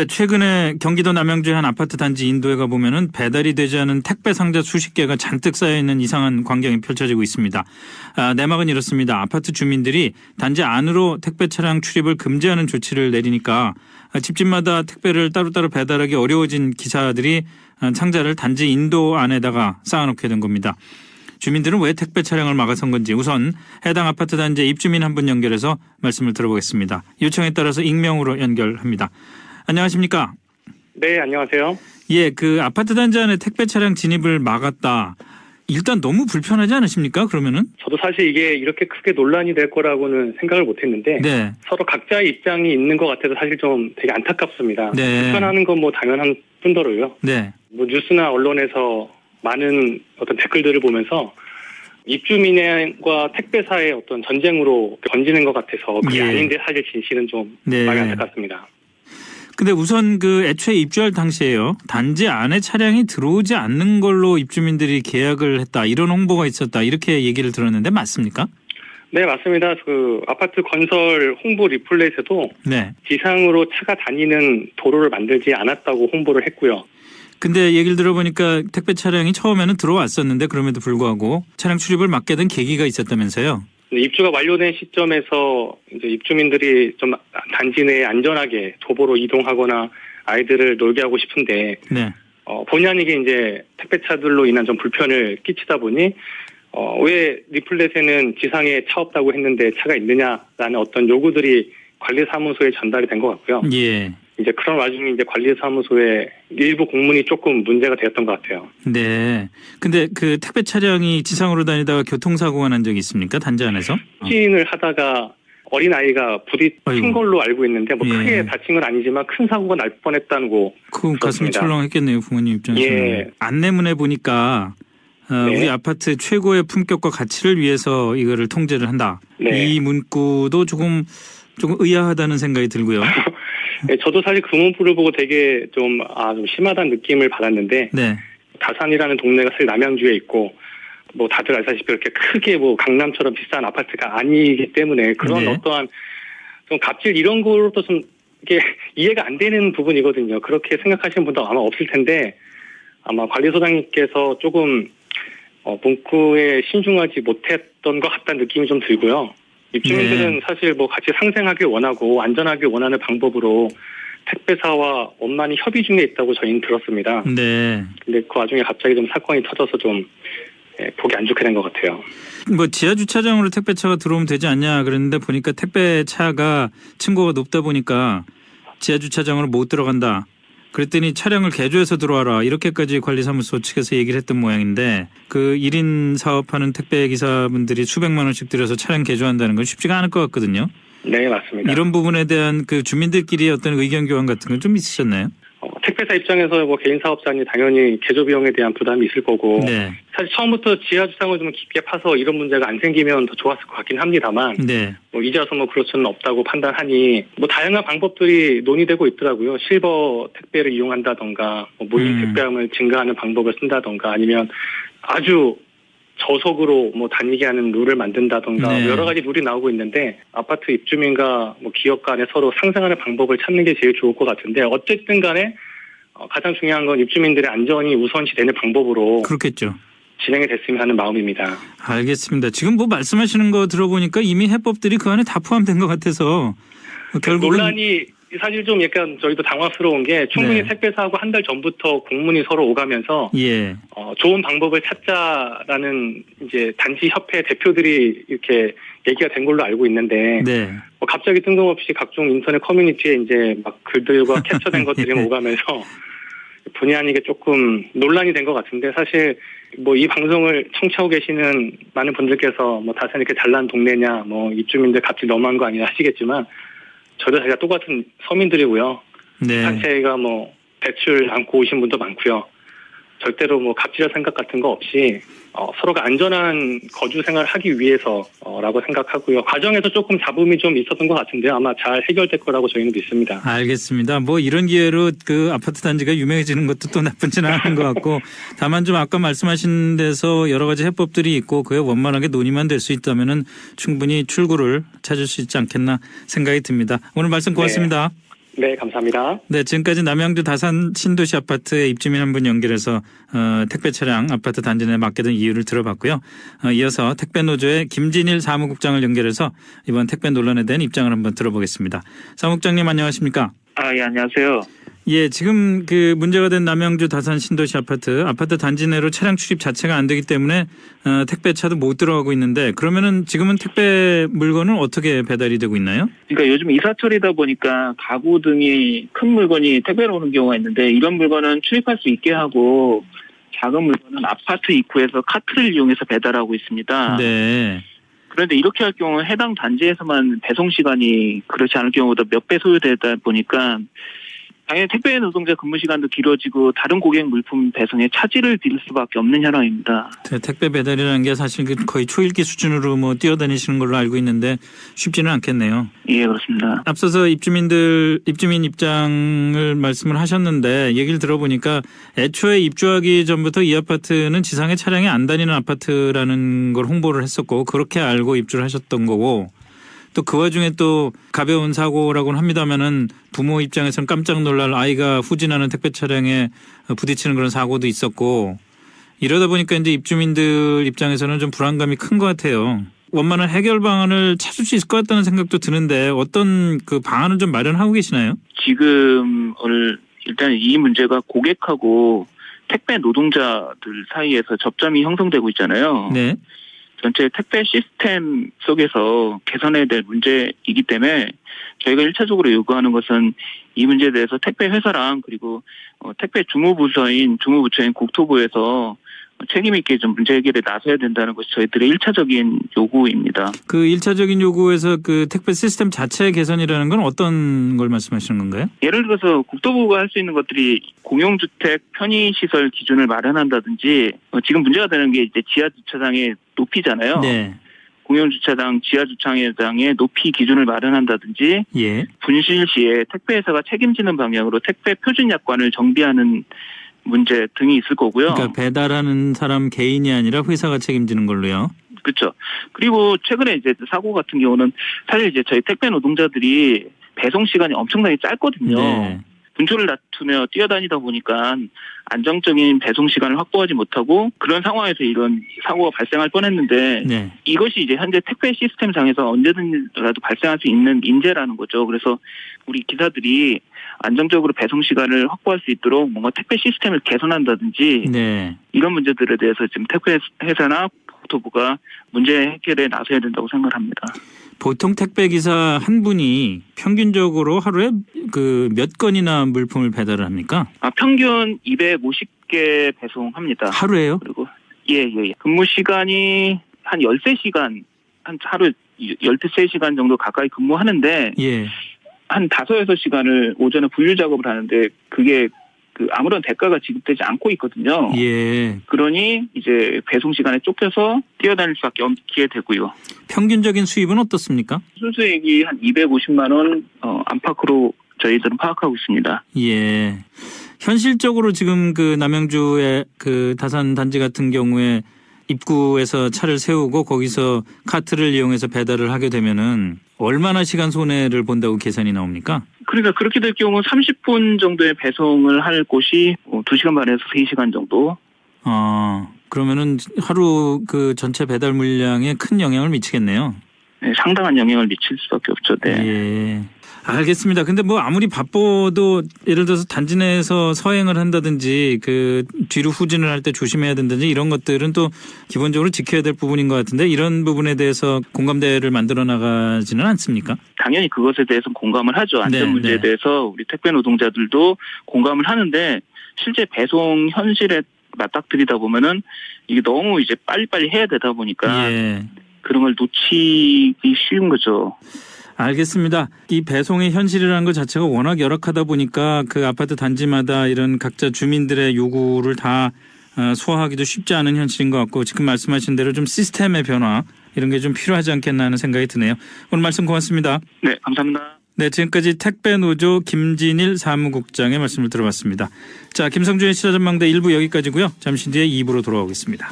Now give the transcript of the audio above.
네, 최근에 경기도 남양주의 한 아파트 단지 인도에 가보면은 배달이 되지 않은 택배 상자 수십 개가 잔뜩 쌓여 있는 이상한 광경이 펼쳐지고 있습니다. 아, 내막은 이렇습니다. 아파트 주민들이 단지 안으로 택배 차량 출입을 금지하는 조치를 내리니까 집집마다 택배를 따로따로 배달하기 어려워진 기사들이 상자를 단지 인도 안에다가 쌓아놓게 된 겁니다. 주민들은 왜 택배 차량을 막아선 건지 우선 해당 아파트 단지 입주민 한 분 연결해서 말씀을 들어보겠습니다. 요청에 따라서 익명으로 연결합니다. 안녕하십니까? 네, 안녕하세요. 예, 그 아파트 단지 안에 택배 차량 진입을 막았다. 일단 너무 불편하지 않으십니까? 그러면은? 저도 사실 이게 이렇게 크게 논란이 될 거라고는 생각을 못 했는데 네. 서로 각자의 입장이 있는 것 같아서 사실 좀 되게 안타깝습니다. 네. 불편하는 건 뭐 당연한 뿐더러요. 네. 뭐 뉴스나 언론에서 많은 어떤 댓글들을 보면서 입주민과 택배사의 어떤 전쟁으로 번지는 것 같아서 그게 예. 아닌데 사실 진실은 좀 네. 많이 안타깝습니다. 근데 우선 그 애초에 입주할 당시에요. 단지 안에 차량이 들어오지 않는 걸로 입주민들이 계약을 했다. 이런 홍보가 있었다. 이렇게 얘기를 들었는데 맞습니까? 네, 맞습니다. 그 아파트 건설 홍보 리플렛에도 네. 지상으로 차가 다니는 도로를 만들지 않았다고 홍보를 했고요. 근데 얘기를 들어보니까 택배 차량이 처음에는 들어왔었는데 그럼에도 불구하고 차량 출입을 막게 된 계기가 있었다면서요. 입주가 완료된 시점에서 이제 입주민들이 좀 단지 내에 안전하게 도보로 이동하거나 아이들을 놀게 하고 싶은데 네. 어, 본의 아니게 이제 택배차들로 인한 좀 불편을 끼치다 보니 어, 왜 리플렛에는 지상에 차 없다고 했는데 차가 있느냐라는 어떤 요구들이 관리사무소에 전달이 된 것 같고요. 예. 이제 그런 와중에 이제 관리사무소에 일부 공문이 조금 문제가 되었던 것 같아요. 네. 근데 그 택배 차량이 지상으로 다니다가 교통사고가 난 적이 있습니까? 단지 안에서? 어. 추진을 하다가 어린 아이가 부딪힌. 걸로 알고 있는데 뭐 예. 크게 다친 건 아니지만 큰 사고가 날 뻔했다고 그 가슴이. 철렁했겠네요. 부모님 입장에서는. 예. 안내문에 보니까 어, 네. 우리 아파트 최고의 품격과 가치를 위해서 이거를 통제를 한다. 네. 이 문구도 조금 조금 의아하다는 생각이 들고요. 네, 저도 사실 그 문구를 보고 되게 좀, 아, 좀 심하다는 느낌을 받았는데, 네. 다산이라는 동네가 사실 남양주에 있고, 뭐 다들 알다시피 그렇게 크게 뭐 강남처럼 비싼 아파트가 아니기 때문에 그런 네. 어떠한 좀 갑질 이런 거로도 좀 이게 이해가 안 되는 부분이거든요. 그렇게 생각하시는 분도 아마 없을 텐데, 아마 관리소장님께서 조금, 어, 문구에 신중하지 못했던 것 같다는 느낌이 좀 들고요. 입주민들은 네. 사실 뭐 같이 상생하길 원하고 안전하길 원하는 방법으로 택배사와 원만히 협의 중에 있다고 저희는 들었습니다. 네. 근데 그 와중에 갑자기 좀 사건이 터져서 좀 예, 보기 안 좋게 된 것 같아요. 뭐 지하 주차장으로 택배차가 들어오면 되지 않냐 그랬는데 보니까 택배차가 층고가 높다 보니까 지하 주차장으로 못 들어간다. 그랬더니 차량을 개조해서 들어와라 이렇게까지 관리사무소 측에서 얘기를 했던 모양인데 그 1인 사업하는 택배 기사분들이 수백만 원씩 들여서 차량 개조한다는 건 쉽지가 않을 것 같거든요. 네, 맞습니다. 이런 부분에 대한 그 주민들끼리 어떤 의견 교환 같은 건 좀 있으셨나요? 어, 택배사 입장에서 뭐 개인 사업자니 당연히 개조 비용에 대한 부담이 있을 거고 네. 사실 처음부터 지하 주차장을 좀 깊게 파서 이런 문제가 안 생기면 더 좋았을 것 같긴 합니다만 네. 뭐 이제 와서 뭐 그럴 수는 없다고 판단하니 뭐 다양한 방법들이 논의되고 있더라고요. 실버 택배를 이용한다던가 뭐 무인 음. 택배함을 증가하는 방법을 쓴다던가 아니면 아주 저속으로 뭐 다니게 하는 룰을 만든다던가 네. 여러 가지 룰이 나오고 있는데 아파트 입주민과 뭐 기업 간에 서로 상생하는 방법을 찾는 게 제일 좋을 것 같은데 어쨌든 간에 어, 가장 중요한 건 입주민들의 안전이 우선시 되는 방법으로 그렇겠죠. 진행이 됐으면 하는 마음입니다. 알겠습니다. 지금 뭐 말씀하시는 거 들어보니까 이미 해법들이 그 안에 다 포함된 것 같아서 결국은 논란이 사실 좀 약간 저희도 당황스러운 게 충분히 네. 택배사하고 한 달 전부터 공문이 서로 오가면서 예. 어, 좋은 방법을 찾자라는 이제 단지 협회 대표들이 이렇게 얘기가 된 걸로 알고 있는데 네. 뭐 갑자기 뜬금없이 각종 인터넷 커뮤니티에 이제 막 글들과 캡처된 것들이 예. 오가면서 본의 아니게 조금 논란이 된 것 같은데 사실 뭐 이 방송을 청취하고 계시는 많은 분들께서 뭐 다산 이렇게 잘난 동네냐 뭐 입주민들 값이 너무한 거 아니냐 하시겠지만 저도 제가 똑같은 서민들이고요. 네. 자체가 뭐 대출 안고 오신 분도 많고요. 절대로 뭐 갑질할 생각 같은 거 없이 어, 서로가 안전한 거주 생활을 하기 위해서라고 생각하고요. 과정에서 조금 잡음이 좀 있었던 것 같은데요. 아마 잘 해결될 거라고 저희는 믿습니다. 알겠습니다. 뭐 이런 기회로 그 아파트 단지가 유명해지는 것도 또 나쁘지는 않은 것 같고 다만 좀 아까 말씀하신 데서 여러 가지 해법들이 있고 그에 원만하게 논의만 될 수 있다면은 충분히 출구를 찾을 수 있지 않겠나 생각이 듭니다. 오늘 말씀 고맙습니다. 네, 감사합니다. 네, 지금까지 남양주 다산 신도시 아파트에 입주민 한 분 연결해서 어, 택배 차량 아파트 단지 내에 맡게 된 이유를 들어봤고요. 어, 이어서 택배 노조의 김진일 사무국장을 연결해서 이번 택배 논란에 대한 입장을 한번 들어보겠습니다. 사무국장님 안녕하십니까? 아, 예, 안녕하세요. 예, 지금 그 문제가 된 남양주 다산 신도시 아파트 아파트 단지 내로 차량 출입 자체가 안 되기 때문에 어, 택배 차도 못 들어가고 있는데 그러면은 지금은 택배 물건은 어떻게 배달이 되고 있나요? 그러니까 요즘 이사철이다 보니까 가구 등이 큰 물건이 택배로 오는 경우가 있는데 이런 물건은 출입할 수 있게 하고 작은 물건은 아파트 입구에서 카트를 이용해서 배달하고 있습니다. 네. 그런데 이렇게 할 경우 해당 단지에서만 배송 시간이 그렇지 않을 경우보다 몇 배 소요되다 보니까 당연히 택배 노동자 근무 시간도 길어지고 다른 고객 물품 배송에 차질을 빚을 수밖에 없는 현황입니다. 그 택배 배달이라는 게 사실 그 거의 초일기 수준으로 뭐 뛰어다니시는 걸로 알고 있는데 쉽지는 않겠네요. 예, 그렇습니다. 앞서서 입주민들 입주민 입장을 말씀을 하셨는데 얘기를 들어보니까 애초에 입주하기 전부터 이 아파트는 지상에 차량이 안 다니는 아파트라는 걸 홍보를 했었고 그렇게 알고 입주를 하셨던 거고 또 그 와중에 또 가벼운 사고라고는 합니다만은 부모 입장에서는 깜짝 놀랄 아이가 후진하는 택배 차량에 부딪히는 그런 사고도 있었고 이러다 보니까 이제 입주민들 입장에서는 좀 불안감이 큰 것 같아요. 원만한 해결 방안을 찾을 수 있을 것 같다는 생각도 드는데 어떤 그 방안을 좀 마련하고 계시나요? 지금 일단 이 문제가 고객하고 택배 노동자들 사이에서 접점이 형성되고 있잖아요. 네. 전체 택배 시스템 속에서 개선해야 될 문제이기 때문에 저희가 1차적으로 요구하는 것은 이 문제에 대해서 택배 회사랑 그리고 어, 택배 주무부서인 주무부처인 국토부에서 책임 있게 좀 문제 해결에 나서야 된다는 것이 저희들의 1차적인 요구입니다. 그 1차적인 요구에서 그 택배 시스템 자체 개선이라는 건 어떤 걸 말씀하시는 건가요? 예를 들어서 국토부가 할 수 있는 것들이 공용주택 편의시설 기준을 마련한다든지 어, 지금 문제가 되는 게 이제 지하 주차장의 높이잖아요. 네. 공용주차장 지하 주차장의 높이 기준을 마련한다든지 예. 분실 시에 택배 회사가 책임지는 방향으로 택배 표준 약관을 정비하는 문제 등이 있을 거고요. 그러니까 배달하는 사람 개인이 아니라 회사가 책임지는 걸로요. 그렇죠. 그리고 최근에 이제 사고 같은 경우는 사실 이제 저희 택배 노동자들이 배송 시간이 엄청나게 짧거든요. 네. 분초를 다투며 뛰어다니다 보니까 안정적인 배송 시간을 확보하지 못하고 그런 상황에서 이런 사고가 발생할 뻔했는데 네. 이것이 이제 현재 택배 시스템상에서 언제든지라도 발생할 수 있는 인재라는 거죠. 그래서 우리 기사들이 안정적으로 배송 시간을 확보할 수 있도록 뭔가 택배 시스템을 개선한다든지 네. 이런 문제들에 대해서 지금 택배 회사나 국토부가 문제 해결에 나서야 된다고 생각합니다. 보통 택배 기사 한 분이 평균적으로 하루에 그 몇 건이나 물품을 배달을 합니까? 아, 평균 250개 배송합니다. 하루에요? 그리고 예, 예, 예. 근무 시간이 한 13시간, 한 하루 13시간 정도 가까이 근무하는데 예. 한 5, 6시간을 오전에 분류 작업을 하는데 그게 그 아무런 대가가 지급되지 않고 있거든요. 예. 그러니 이제 배송 시간에 쫓겨서 뛰어다닐 수밖에 없게 되고요. 평균적인 수입은 어떻습니까? 순수액이 한 250만 원 어, 안팎으로 저희들은 파악하고 있습니다. 예. 현실적으로 지금 그 남양주의 그 다산 단지 같은 경우에 입구에서 차를 세우고 거기서 카트를 이용해서 배달을 하게 되면은 얼마나 시간 손해를 본다고 계산이 나옵니까? 그러니까 그렇게 될 경우 30분 정도의 배송을 할 곳이 2시간 반에서 3시간 정도. 어, 그러면은 하루 그 전체 배달 물량에 큰 영향을 미치겠네요. 네, 상당한 영향을 미칠 수밖에 없죠. 네. 예. 알겠습니다. 근데 뭐 아무리 바빠도 예를 들어서 단지 내에서 서행을 한다든지 그 뒤로 후진을 할 때 조심해야 된다든지 이런 것들은 또 기본적으로 지켜야 될 부분인 것 같은데 이런 부분에 대해서 공감대를 만들어 나가지는 않습니까? 당연히 그것에 대해서는 공감을 하죠. 안전 네, 문제에 네. 대해서 우리 택배 노동자들도 공감을 하는데 실제 배송 현실에 맞닥뜨리다 보면은 이게 너무 이제 빨리빨리 해야 되다 보니까 예. 그런 걸 놓치기 쉬운 거죠. 알겠습니다. 이 배송의 현실이라는 것 자체가 워낙 열악하다 보니까 그 아파트 단지마다 이런 각자 주민들의 요구를 다 어, 소화하기도 쉽지 않은 현실인 것 같고 지금 말씀하신 대로 좀 시스템의 변화 이런 게 좀 필요하지 않겠나 하는 생각이 드네요. 오늘 말씀 고맙습니다. 네, 감사합니다. 네, 지금까지 택배 노조 김진일 사무국장의 말씀을 들어봤습니다. 자, 김성준의 시사전망대 1부 여기까지고요. 잠시 뒤에 2부로 돌아오겠습니다.